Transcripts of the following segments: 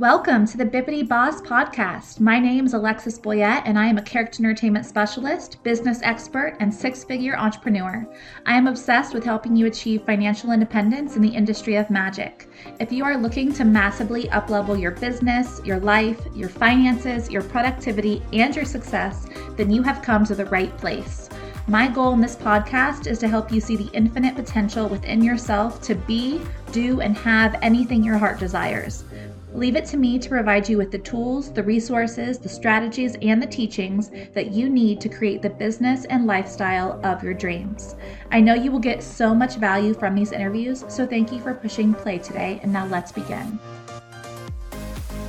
Welcome to the Bippity Boss podcast. My name is Alexis Boyette, and I am a character entertainment specialist, business expert, and six figure entrepreneur. I am obsessed with helping you achieve financial independence in the industry of magic. If you are looking to massively uplevel your business, your life, your finances, your productivity, and your success, then you have come to the right place. My goal in this podcast is to help you see the infinite potential within yourself to be, do, and have anything your heart desires. Leave it to me to provide you with the tools, the resources, the strategies, and the teachings that you need to create the business and lifestyle of your dreams. I know you will get so much value from these interviews, so thank you for pushing play today. And now let's begin.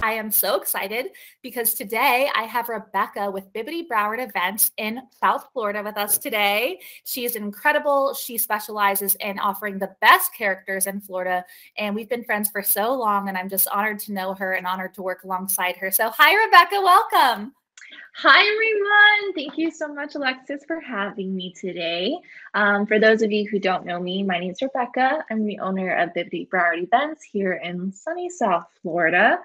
I am so excited because today I have Rebecca with Bibbidi Broward Events in South Florida with us today. She is incredible. She specializes in offering the best characters in Florida. And we've been friends for so long, and I'm just honored to know her and honored to work alongside her. So, hi, Rebecca. Welcome. Hi, everyone. Thank you so much, Alexis, for having me today. Um, for those of you who don't know me, my name is Rebecca. I'm the owner of Bibbidi Broward Events here in sunny South Florida.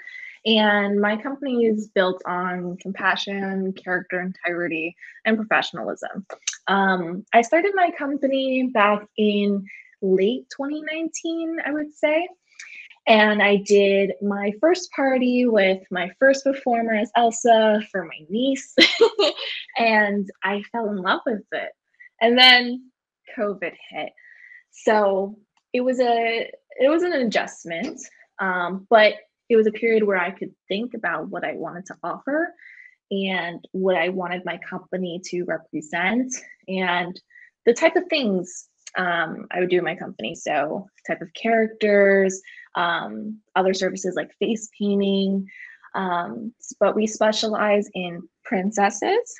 And my company is built on compassion, character integrity, and professionalism. Um, I started my company back in late 2019, I would say. And I did my first party with my first performer as Elsa for my niece. and I fell in love with it. And then COVID hit. So it was a it was an adjustment. Um, but it was a period where I could think about what I wanted to offer and what I wanted my company to represent and the type of things um, I would do in my company. So, type of characters, um, other services like face painting. Um, but we specialize in princesses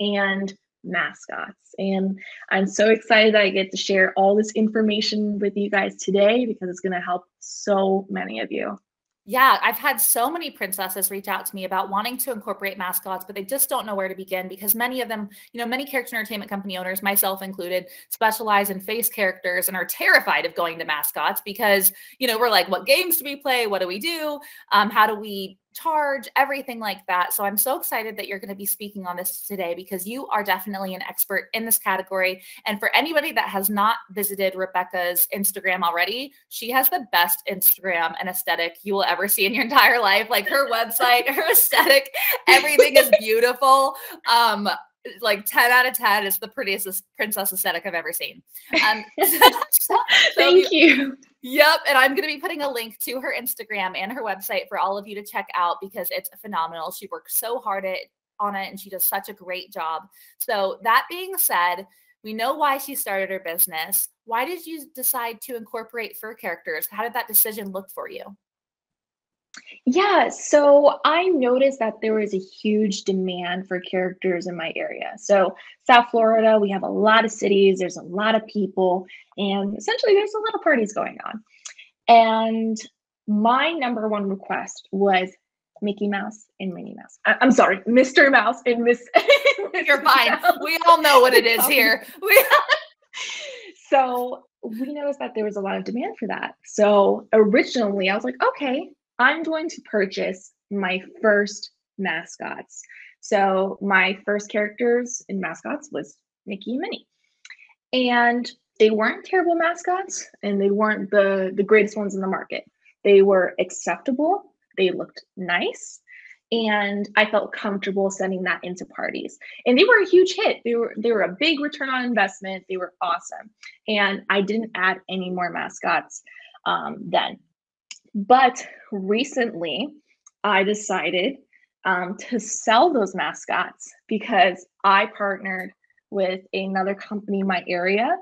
and mascots. And I'm so excited that I get to share all this information with you guys today because it's going to help so many of you. Yeah, I've had so many princesses reach out to me about wanting to incorporate mascots, but they just don't know where to begin because many of them, you know, many character entertainment company owners, myself included, specialize in face characters and are terrified of going to mascots because, you know, we're like, what games do we play? What do we do? Um, how do we charge, everything like that. So I'm so excited that you're going to be speaking on this today because you are definitely an expert in this category. And for anybody that has not visited Rebecca's Instagram already, she has the best Instagram and aesthetic you will ever see in your entire life. Like her website, her aesthetic, everything is beautiful. Um, like 10 out of 10 is the prettiest princess aesthetic I've ever seen. Um, so, Thank you. Yep. And I'm going to be putting a link to her Instagram and her website for all of you to check out because it's phenomenal. She works so hard at, on it and she does such a great job. So, that being said, we know why she started her business. Why did you decide to incorporate fur characters? How did that decision look for you? Yeah, so I noticed that there was a huge demand for characters in my area. So, South Florida, we have a lot of cities, there's a lot of people, and essentially there's a lot of parties going on. And my number one request was Mickey Mouse and Minnie Mouse. I- am sorry, Mr. Mouse and Miss. You're fine. Mouse. We all know what it is here. We- so we noticed that there was a lot of demand for that. So originally, I was like, okay, I'm going to purchase my first mascots. So my first characters in mascots was Mickey and Minnie. And they weren't terrible mascots and they weren't the the greatest ones in the market. They were acceptable, they looked nice, and I felt comfortable sending that into parties. And they were a huge hit. They were they were a big return on investment. They were awesome. And I didn't add any more mascots um, then. But recently, I decided um, to sell those mascots because I partnered with another company in my area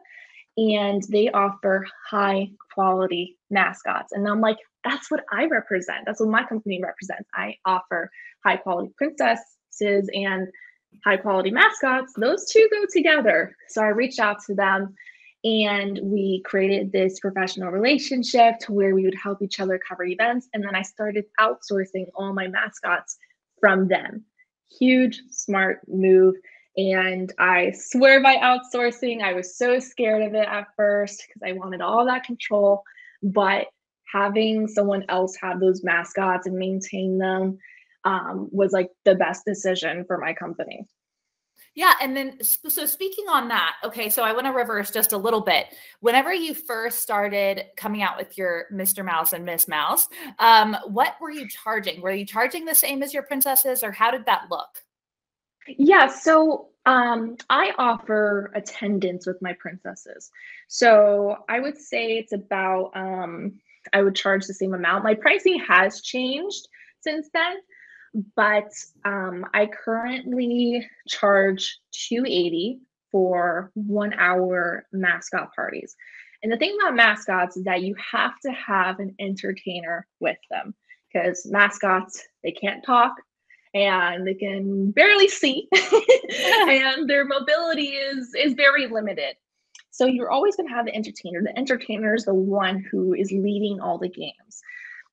and they offer high quality mascots. And I'm like, that's what I represent. That's what my company represents. I offer high quality princesses and high quality mascots. Those two go together. So I reached out to them and we created this professional relationship to where we would help each other cover events. And then I started outsourcing all my mascots from them. Huge, smart move. And I swear by outsourcing, I was so scared of it at first because I wanted all that control. But having someone else have those mascots and maintain them um, was like the best decision for my company. Yeah. And then, so speaking on that, okay, so I want to reverse just a little bit. Whenever you first started coming out with your Mr. Mouse and Miss Mouse, um, what were you charging? Were you charging the same as your princesses, or how did that look? Yeah. So um, I offer attendance with my princesses. So I would say it's about, um, I would charge the same amount. My pricing has changed since then but um, I currently charge 280 for one hour mascot parties. And the thing about mascots is that you have to have an entertainer with them because mascots, they can't talk and they can barely see and their mobility is is very limited. So you're always going to have the entertainer. The entertainer is the one who is leading all the games.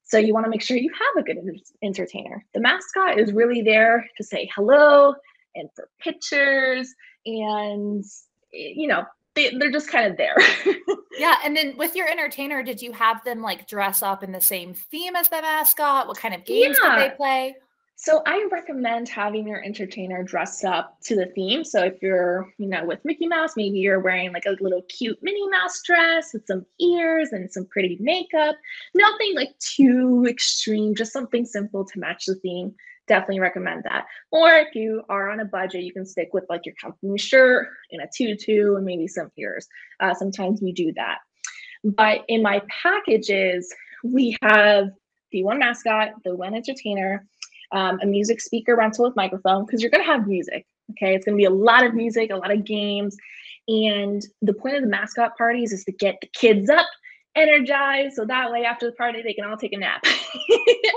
So you want to make sure you have a good entertainer. The mascot is really there to say hello and for pictures and you know they, they're just kind of there yeah and then with your entertainer did you have them like dress up in the same theme as the mascot what kind of games yeah. did they play so I recommend having your entertainer dress up to the theme. So if you're, you know, with Mickey Mouse, maybe you're wearing like a little cute Minnie Mouse dress with some ears and some pretty makeup. Nothing like too extreme, just something simple to match the theme. Definitely recommend that. Or if you are on a budget, you can stick with like your company shirt and a tutu and maybe some ears. Uh, sometimes we do that. But in my packages, we have the one mascot, the one entertainer, um, a music speaker rental with microphone because you're going to have music. Okay, it's going to be a lot of music, a lot of games. And the point of the mascot parties is to get the kids up, energized, so that way after the party they can all take a nap.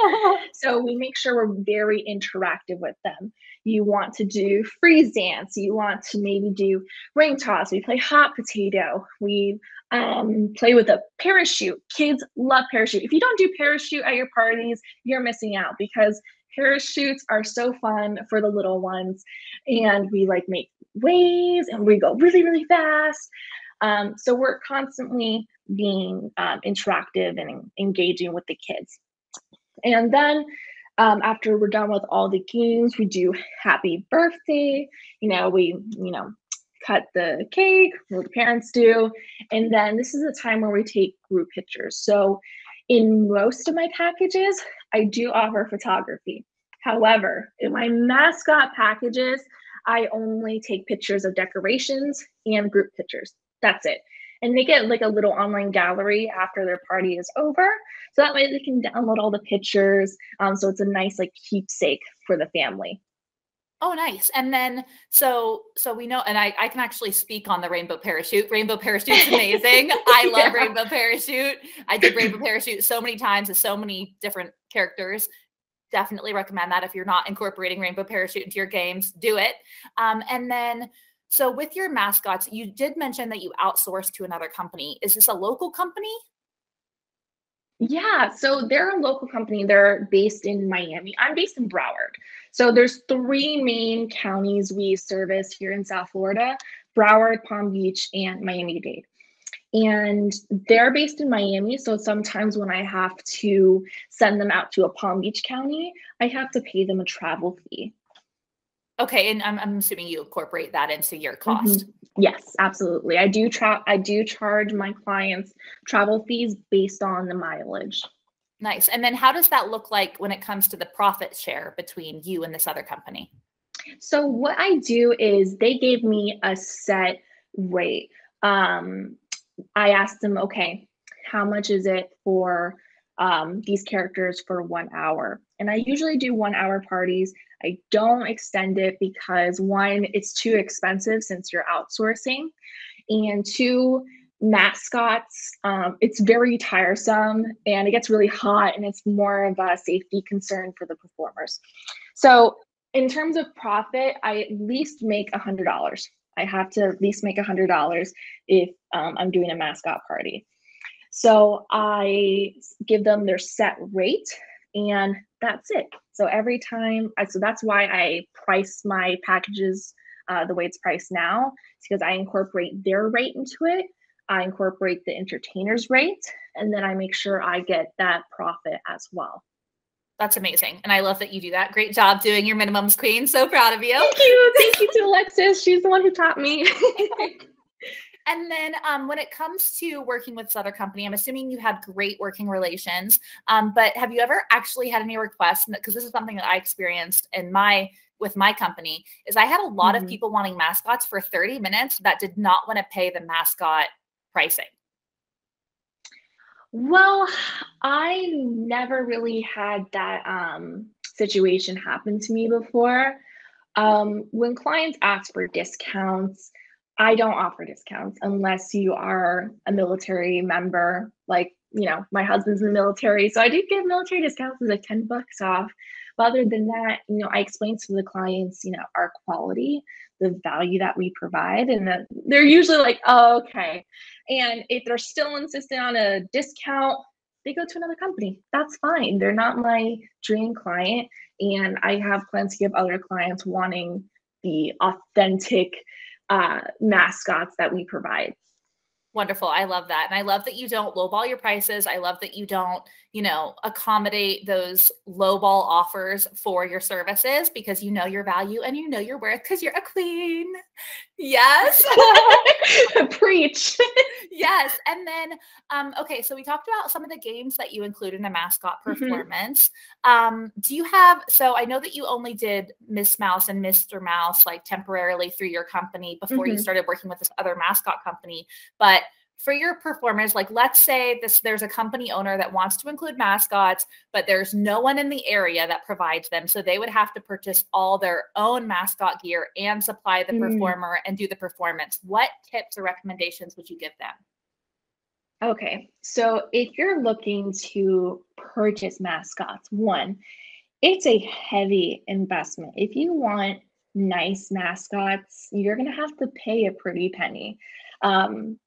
so we make sure we're very interactive with them. You want to do freeze dance, you want to maybe do ring toss, we play hot potato, we um, play with a parachute. Kids love parachute. If you don't do parachute at your parties, you're missing out because parachutes are so fun for the little ones. And we like make waves and we go really really fast. Um, so we're constantly being um, interactive and engaging with the kids. And then um, after we're done with all the games we do happy birthday. You know we you know cut the cake what the parents do. And then this is the time where we take group pictures. So in most of my packages, I do offer photography. However, in my mascot packages, I only take pictures of decorations and group pictures. That's it. And they get like a little online gallery after their party is over. So that way they can download all the pictures. Um, so it's a nice like keepsake for the family. Oh, nice. And then so so we know, and I I can actually speak on the rainbow parachute. Rainbow parachute is amazing. I love yeah. rainbow parachute. I did rainbow parachute so many times with so many different characters. Definitely recommend that if you're not incorporating rainbow parachute into your games, do it. Um, and then so with your mascots, you did mention that you outsourced to another company. Is this a local company? Yeah, so they're a local company. They're based in Miami. I'm based in Broward. So there's three main counties we service here in South Florida: Broward, Palm Beach, and Miami-Dade. And they're based in Miami, so sometimes when I have to send them out to a Palm Beach county, I have to pay them a travel fee. Okay, and I'm, I'm assuming you incorporate that into your cost. Mm-hmm. Yes, absolutely. I do tra- I do charge my clients travel fees based on the mileage. Nice. And then how does that look like when it comes to the profit share between you and this other company? So what I do is they gave me a set rate. Um, I asked them, okay, how much is it for um, these characters for one hour? And I usually do one hour parties. I don't extend it because one, it's too expensive since you're outsourcing, and two, mascots, um, it's very tiresome and it gets really hot and it's more of a safety concern for the performers. So, in terms of profit, I at least make a hundred dollars. I have to at least make a hundred dollars if um, I'm doing a mascot party. So I give them their set rate and that's it. So every time, I, so that's why I price my packages uh, the way it's priced now, it's because I incorporate their rate into it. I incorporate the entertainer's rate, and then I make sure I get that profit as well. That's amazing. And I love that you do that. Great job doing your minimums, Queen. So proud of you. Thank you. Thank you to Alexis. She's the one who taught me. and then um, when it comes to working with this other company, I'm assuming you had great working relations. Um, but have you ever actually had any requests? Because this is something that I experienced in my with my company is I had a lot mm-hmm. of people wanting mascots for 30 minutes that did not want to pay the mascot pricing. Well, I never really had that um, situation happen to me before. Um, when clients ask for discounts, I don't offer discounts unless you are a military member. Like, you know, my husband's in the military, so I do give military discounts, like 10 bucks off. But other than that, you know, I explain to the clients, you know, our quality, the value that we provide, and they're usually like, oh, okay. And if they're still insistent on a discount, they go to another company. That's fine. They're not my dream client. And I have plenty give other clients wanting the authentic uh, mascots that we provide. Wonderful. I love that. And I love that you don't lowball your prices. I love that you don't, you know, accommodate those lowball offers for your services because you know your value and you know your worth because you're a queen. Yes. Preach. yes. And then, um, okay, so we talked about some of the games that you include in a mascot mm-hmm. performance. Mm-hmm. Um, do you have, so I know that you only did Miss Mouse and Mr. Mouse like temporarily through your company before mm-hmm. you started working with this other mascot company, but for your performers like let's say this there's a company owner that wants to include mascots but there's no one in the area that provides them. So they would have to purchase all their own mascot gear and supply the mm. performer and do the performance. What tips or recommendations would you give them? Okay so if you're looking to purchase mascots one it's a heavy investment. If you want nice mascots you're going to have to pay a pretty penny. Um,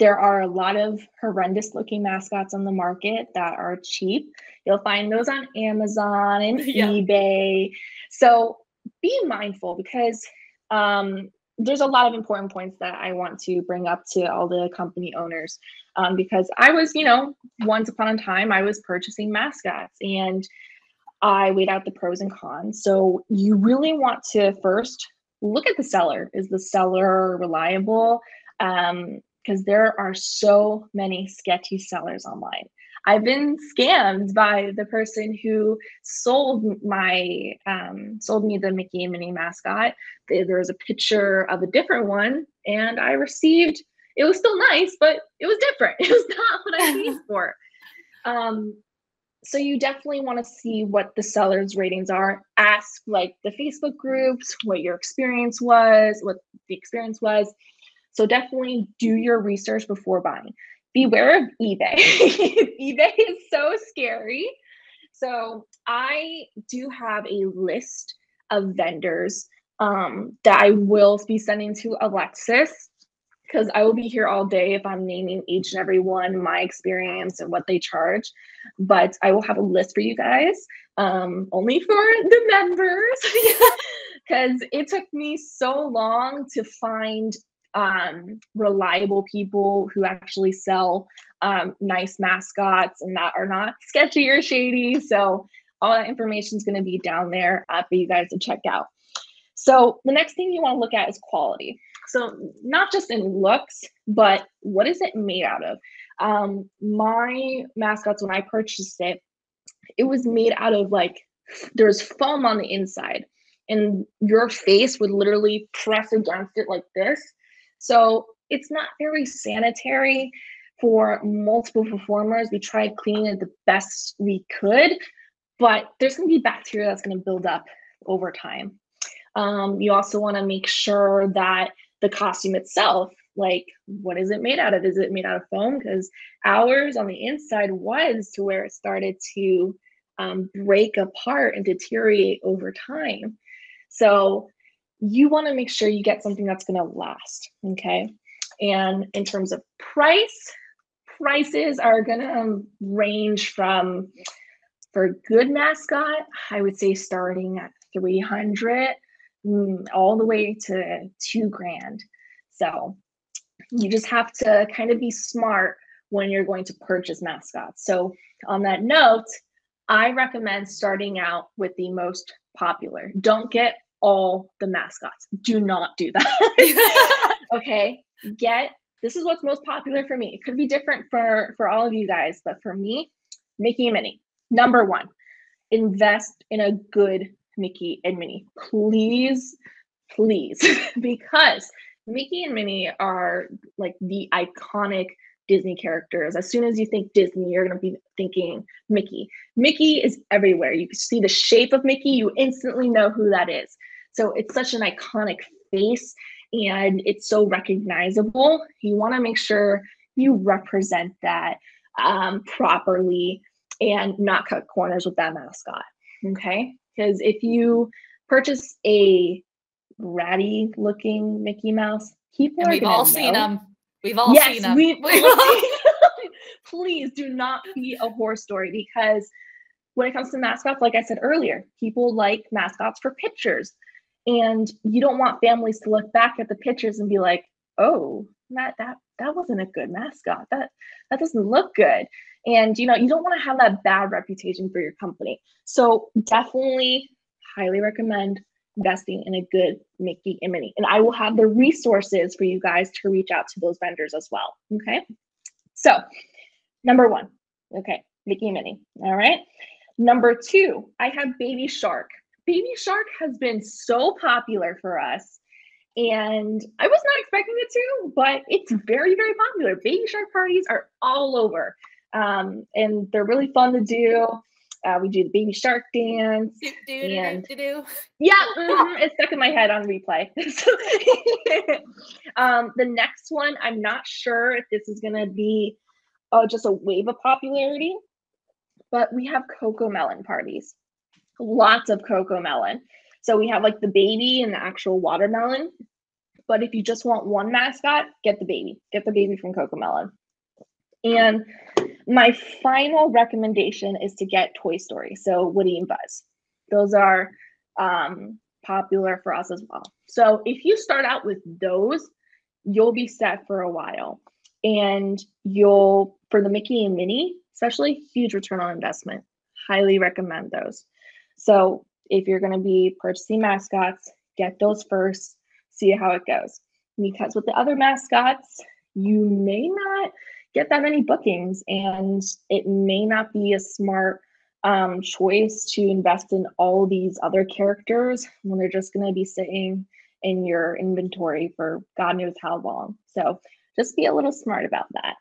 there are a lot of horrendous looking mascots on the market that are cheap. You'll find those on Amazon and yeah. eBay. So be mindful because um, there's a lot of important points that I want to bring up to all the company owners um, because I was, you know, once upon a time, I was purchasing mascots and I weighed out the pros and cons. So you really want to first look at the seller. Is the seller reliable? Um, because there are so many sketchy sellers online. I've been scammed by the person who sold my um, sold me the Mickey and Minnie mascot. There was a picture of a different one, and I received. It was still nice, but it was different. It was not what I paid for. Um, so you definitely want to see what the seller's ratings are. Ask like the Facebook groups what your experience was, what the experience was, so definitely do your research before buying. Beware of eBay. eBay is so scary. So I do have a list of vendors um, that I will be sending to Alexis because I will be here all day if I'm naming each and every one my experience and what they charge. But I will have a list for you guys, um, only for the members, because it took me so long to find um, reliable people who actually sell um, nice mascots and that are not sketchy or shady. So all that information is going to be down there uh, for you guys to check out. So the next thing you want to look at is quality. So not just in looks, but what is it made out of? Um, my mascots, when I purchased it, it was made out of like there's foam on the inside, and your face would literally press against it like this, so it's not very sanitary for multiple performers. We tried cleaning it the best we could, but there's going to be bacteria that's going to build up over time. Um, you also want to make sure that the costume itself, like what is it made out of? Is it made out of foam? Because ours on the inside was to where it started to um, break apart and deteriorate over time. So you want to make sure you get something that's going to last. Okay. And in terms of price, prices are going to range from, for a good mascot, I would say starting at 300 mm, all the way to two grand. So You just have to kind of be smart when you're going to purchase mascots. So, on that note, I recommend starting out with the most popular. Don't get all the mascots. Do not do that. okay? Get this is what's most popular for me. It could be different for for all of you guys, but for me, Mickey and Minnie. Number 1. Invest in a good Mickey and Minnie. Please, please because Mickey and Minnie are like the iconic Disney characters. As soon as you think Disney, you're going to be thinking Mickey. Mickey is everywhere. You see the shape of Mickey, you instantly know who that is. So it's such an iconic face and it's so recognizable. You want to make sure you represent that um, properly and not cut corners with that mascot. Okay. Because if you purchase a ratty looking Mickey Mouse, people and are we've all know. seen them. We've all yes, seen them. We, please do not be a horror story because when it comes to mascots, like I said earlier, people like mascots for pictures. And you don't want families to look back at the pictures and be like, oh, that that that wasn't a good mascot. That that doesn't look good. And you know, you don't want to have that bad reputation for your company. So definitely highly recommend investing in a good Mickey and Minnie. And I will have the resources for you guys to reach out to those vendors as well. Okay. So, number one, okay, Mickey and Minnie. All right. Number two, I have Baby Shark. Baby Shark has been so popular for us. And I was not expecting it to, but it's very, very popular. Baby Shark parties are all over. Um, and they're really fun to do. Uh, we do the baby shark dance. Do, do, and, do, do, Yeah, mm-hmm, it's stuck in my head on replay. um, the next one, I'm not sure if this is going to be uh, just a wave of popularity, but we have Cocomelon parties. Lots of Cocomelon. So we have like the baby and the actual watermelon. But if you just want one mascot, get the baby. Get the baby from Cocomelon. And my final recommendation is to get Toy Story. So Woody and Buzz. Those are um, popular for us as well. So if you start out with those, you'll be set for a while. And you'll, for the Mickey and Minnie, especially huge return on investment. Highly recommend those. So if you're going to be purchasing mascots, get those first, see how it goes. Because with the other mascots, you may not get that many bookings and it may not be a smart um, choice to invest in all these other characters when they're just going to be sitting in your inventory for god knows how long so just be a little smart about that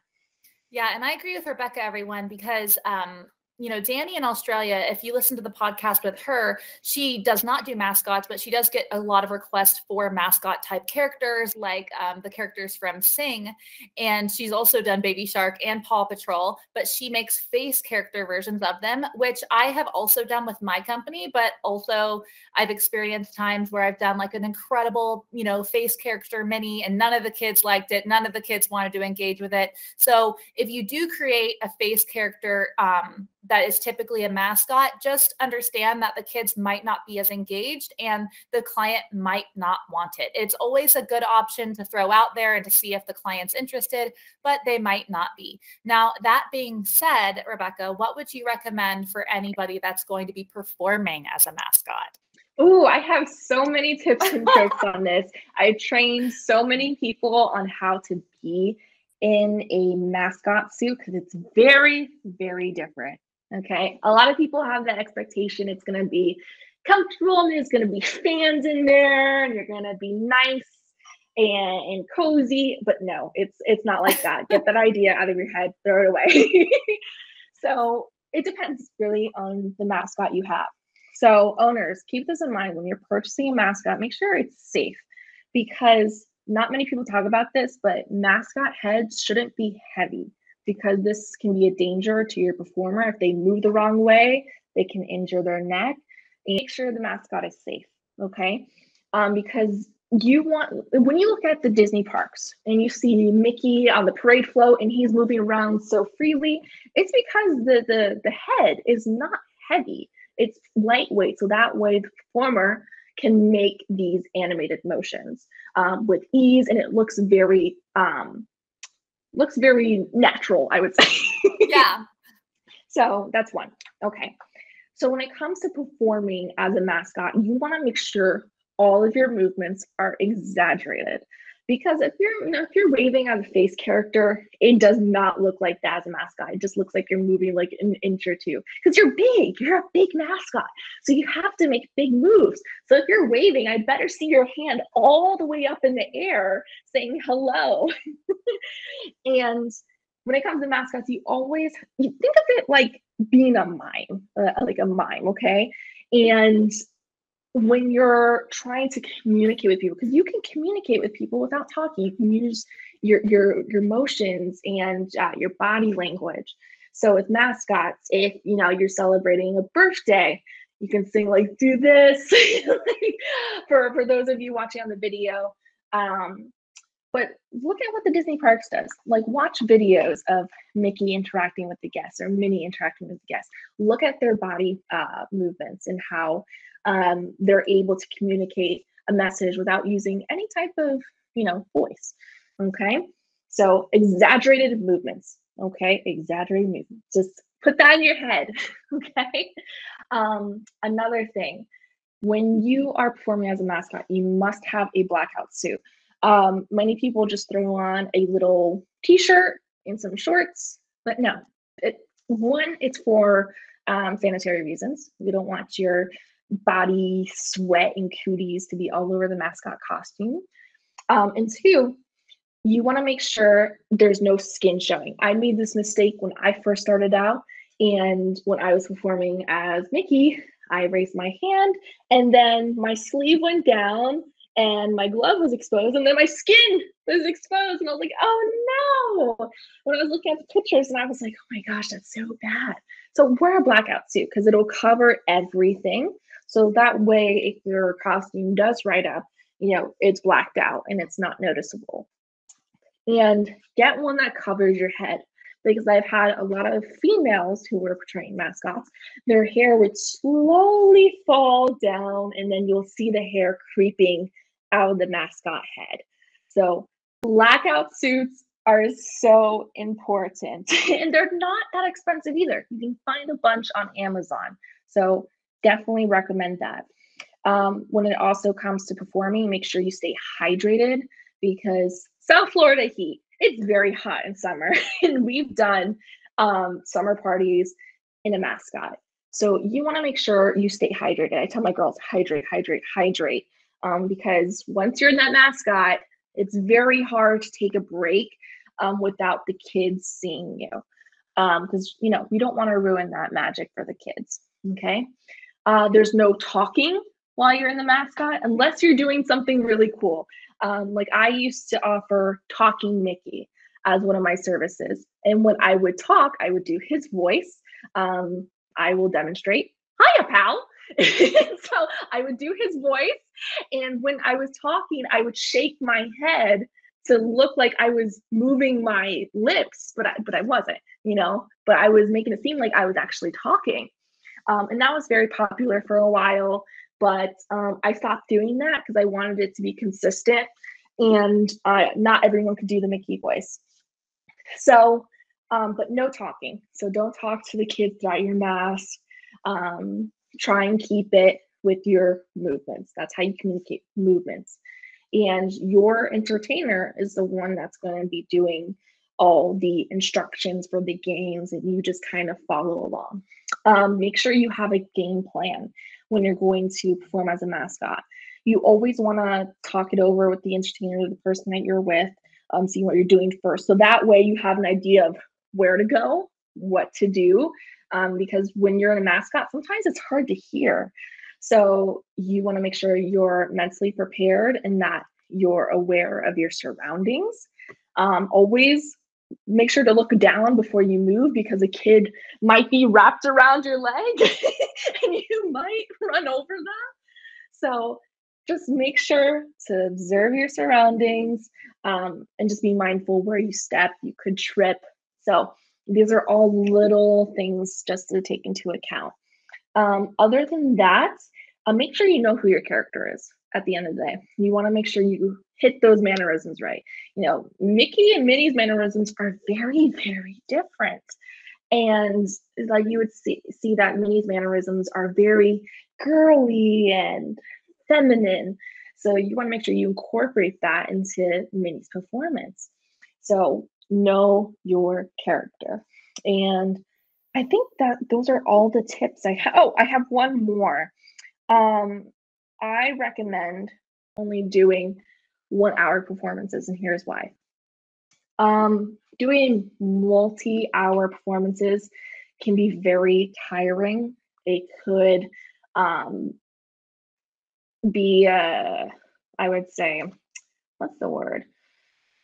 yeah and i agree with rebecca everyone because um, you know, Danny in Australia, if you listen to the podcast with her, she does not do mascots, but she does get a lot of requests for mascot type characters, like um, the characters from Sing. And she's also done Baby Shark and Paw Patrol, but she makes face character versions of them, which I have also done with my company. But also, I've experienced times where I've done like an incredible, you know, face character Minnie, and none of the kids liked it. None of the kids wanted to engage with it. So if you do create a face character, um, that is typically a mascot, just understand that the kids might not be as engaged and the client might not want it. It's always a good option to throw out there and to see if the client's interested, but they might not be. Now, that being said, Rebecca, what would you recommend for anybody that's going to be performing as a mascot? Oh, I have so many tips and tricks on this. I train so many people on how to be in a mascot suit because it's very, very different. Okay. A lot of people have that expectation it's going to be comfortable and there's going to be fans in there and you're going to be nice and, and cozy. But no, it's it's not like that. Get that idea out of your head, throw it away. so it depends really on the mascot you have. So owners, keep this in mind when you're purchasing a mascot, make sure it's safe because not many people talk about this, but mascot heads shouldn't be heavy because this can be a danger to your performer. If they move the wrong way, they can injure their neck. Make sure the mascot is safe, okay? Um, because you want when you look at the Disney parks and you see Mickey on the parade float and he's moving around so freely, it's because the the the head is not heavy. It's lightweight, so that way the performer can make these animated motions. um, with ease and it looks very um, looks very natural i would say. Yeah. So that's one. Okay. So when it comes to performing as a mascot you want to make sure all of your movements are exaggerated because if you're you know, if you're waving as a face character, it does not look like that as a mascot. It just looks like you're moving like an inch or two because you're big. You're a big mascot, so you have to make big moves. So if you're waving, I better see your hand all the way up in the air saying hello. and when it comes to mascots, you always you think of it like being a mime, uh, like a mime, okay? And when you're trying to communicate with people because you can communicate with people without talking. You can use your your your motions and uh, your body language. So with mascots if you know you're celebrating a birthday you can sing like do this for for those of you watching on the video. Um but look at what the disney parks does. Like watch videos of mickey interacting with the guests or minnie interacting with the guests. Look at their body uh, movements and how um, they're able to communicate a message without using any type of you know voice okay? So exaggerated movements okay? Exaggerated movements. Just put that in your head okay? Um, another thing when you are performing as a mascot you must have a blackout suit. Um, many people just throw on a little t-shirt and some shorts but no. It, one it's for um, sanitary reasons. We don't want your body sweat and cooties to be all over the mascot costume. Um, and two, you want to make sure there's no skin showing. I made this mistake when I first started out. And when I was performing as Mickey, I raised my hand and then my sleeve went down and my glove was exposed and then my skin was exposed. And I was like, oh no. When I was looking at the pictures and I was like, oh my gosh, that's so bad. So wear a blackout suit because it'll cover everything. So that way, if your costume does ride up, you know, it's blacked out and it's not noticeable. And get one that covers your head because I've had a lot of females who were portraying mascots. Their hair would slowly fall down, and then you'll see the hair creeping out of the mascot head. So, blackout suits are so important, and they're not that expensive either. You can find a bunch on Amazon. So, definitely recommend that. Um, when it also comes to performing, make sure you stay hydrated because South Florida heat, it's very hot in summer. and we've done um, summer parties in a mascot. So you want to make sure you stay hydrated. I tell my girls, hydrate, hydrate, hydrate. Um, because once you're in that mascot, it's very hard to take a break um, without the kids seeing you. Because, um, you know, you don't want to ruin that magic for the kids. Okay. Uh, there's no talking while you're in the mascot unless you're doing something really cool. Um, like I used to offer Talking Mickey as one of my services. And when I would talk, I would do his voice. Um, I will demonstrate, hiya, pal. so I would do his voice. And when I was talking, I would shake my head to look like I was moving my lips, but I, but I wasn't, you know, but I was making it seem like I was actually talking. Um, and that was very popular for a while, but um, I stopped doing that because I wanted it to be consistent and uh, not everyone could do the Mickey voice. So, um, but no talking. So don't talk to the kids throughout your mask. Um, try and keep it with your movements. That's how you communicate movements. And your entertainer is the one that's going to be doing all the instructions for the games and you just kind of follow along. Um, make sure you have a game plan when you're going to perform as a mascot. You always want to talk it over with the entertainer, the person that you're with, um, seeing what you're doing first. So that way you have an idea of where to go, what to do. Um, because when you're in a mascot, sometimes it's hard to hear. So you want to make sure you're mentally prepared and that you're aware of your surroundings. Um, always make sure to look down before you move because a kid might be wrapped around your leg and you might run over them. So just make sure to observe your surroundings um, and just be mindful where you step. You could trip. So these are all little things just to take into account. Um, other than that, uh, make sure you know who your character is. At the end of the day. You want to make sure you hit those mannerisms right. You know, Mickey and Minnie's mannerisms are very, very different. And like you would see, see that Minnie's mannerisms are very girly and feminine. So you want to make sure you incorporate that into Minnie's performance. So know your character. And I think that those are all the tips I have. Oh, I have one more. Um, I recommend only doing one hour performances, and here's why. Um, doing multi hour performances can be very tiring. It could um, be, uh, I would say, what's the word?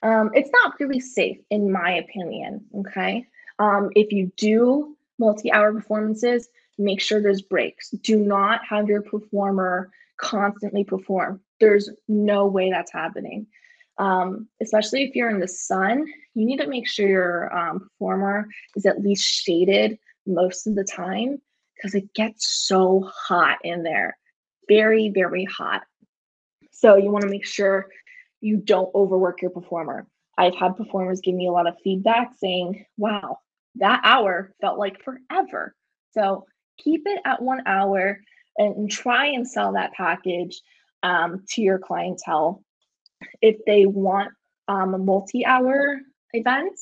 Um, it's not really safe, in my opinion. Okay. Um, if you do multi hour performances, make sure there's breaks. Do not have your performer constantly perform. There's no way that's happening. Um, especially if you're in the sun, you need to make sure your um, performer is at least shaded most of the time because it gets so hot in there. Very, very hot. So you want to make sure you don't overwork your performer. I've had performers give me a lot of feedback saying, wow, that hour felt like forever. So keep it at one hour and try and sell that package um, to your clientele. If they want um, a multi hour event,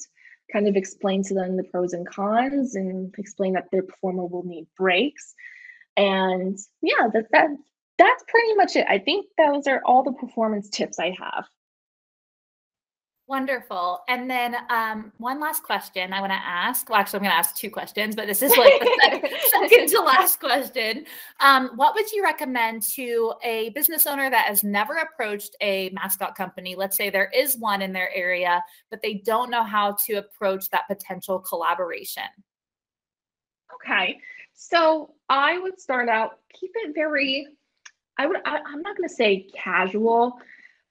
kind of explain to them the pros and cons and explain that their performer will need breaks. And yeah, that, that that's pretty much it. I think those are all the performance tips I have. Wonderful. And then um, one last question I want to ask. Well, actually, I'm going to ask two questions, but this is like the second to last question. Um, what would you recommend to a business owner that has never approached a mascot company? Let's say there is one in their area, but they don't know how to approach that potential collaboration. Okay. So I would start out, keep it very, I would, I, I'm not going to say casual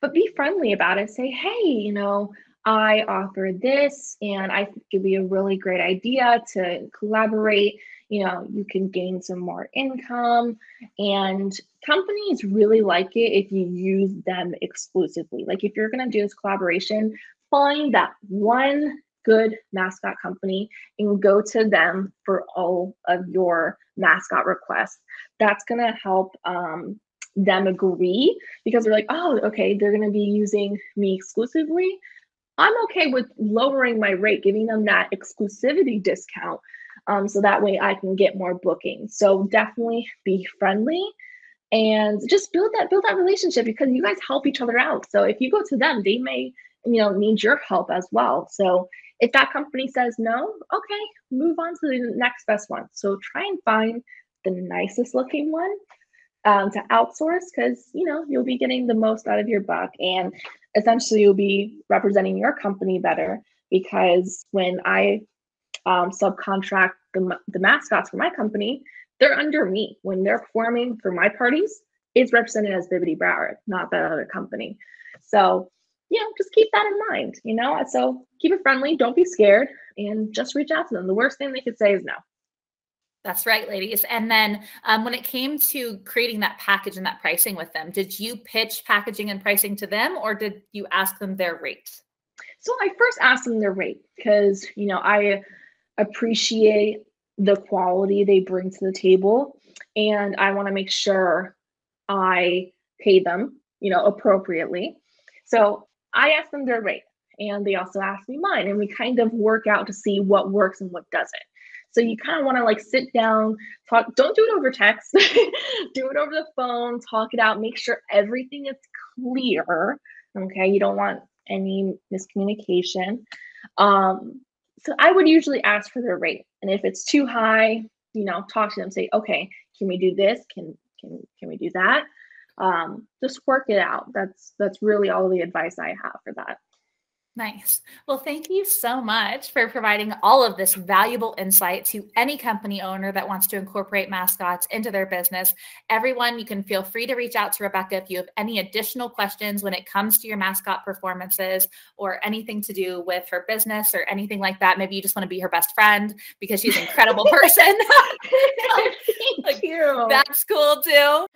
but be friendly about it. Say, hey, you know, I offer this and I think it'd be a really great idea to collaborate. You know, you can gain some more income. And companies really like it if you use them exclusively. Like if you're going to do this collaboration, find that one good mascot company and go to them for all of your mascot requests. That's going to help um, them agree because they're like, oh, okay, they're going to be using me exclusively. I'm okay with lowering my rate, giving them that exclusivity discount. Um, so that way I can get more bookings. So definitely be friendly and just build that build that relationship because you guys help each other out. So if you go to them, they may you know need your help as well. So if that company says no, okay, move on to the next best one. So try and find the nicest looking one um, to outsource because you know you'll be getting the most out of your buck and essentially you'll be representing your company better because when i um, subcontract the, the mascots for my company they're under me. When they're performing for my parties it's represented as bibbidi broward not that other company. So you know just keep that in mind you know? So keep it friendly don't be scared and just reach out to them. The worst thing they could say is no that's right, ladies. And then um, when it came to creating that package and that pricing with them, did you pitch packaging and pricing to them or did you ask them their rate? So I first asked them their rate because, you know, I appreciate the quality they bring to the table and I want to make sure I pay them, you know, appropriately. So I asked them their rate and they also asked me mine and we kind of work out to see what works and what doesn't. So you kind of want to like sit down, talk, don't do it over text, do it over the phone, talk it out, make sure everything is clear. Okay. You don't want any miscommunication. Um, so I would usually ask for their rate. And if it's too high, you know, talk to them, say, okay, can we do this? Can can can we do that? Um, just work it out. That's that's really all the advice I have for that. Nice. Well, thank you so much for providing all of this valuable insight to any company owner that wants to incorporate mascots into their business. Everyone, you can feel free to reach out to Rebecca if you have any additional questions when it comes to your mascot performances or anything to do with her business or anything like that. Maybe you just want to be her best friend because she's an incredible person. Thank you. That's cool too.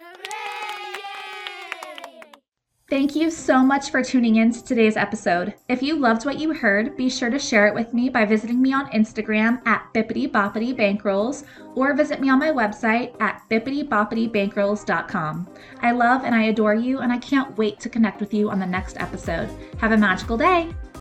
Thank you so much for tuning in to today's episode. If you loved what you heard, be sure to share it with me by visiting me on Instagram at Bippity Boppity Bankrolls or visit me on my website at bippityboppitybankrolls.com. I love and I adore you, and I can't wait to connect with you on the next episode. Have a magical day.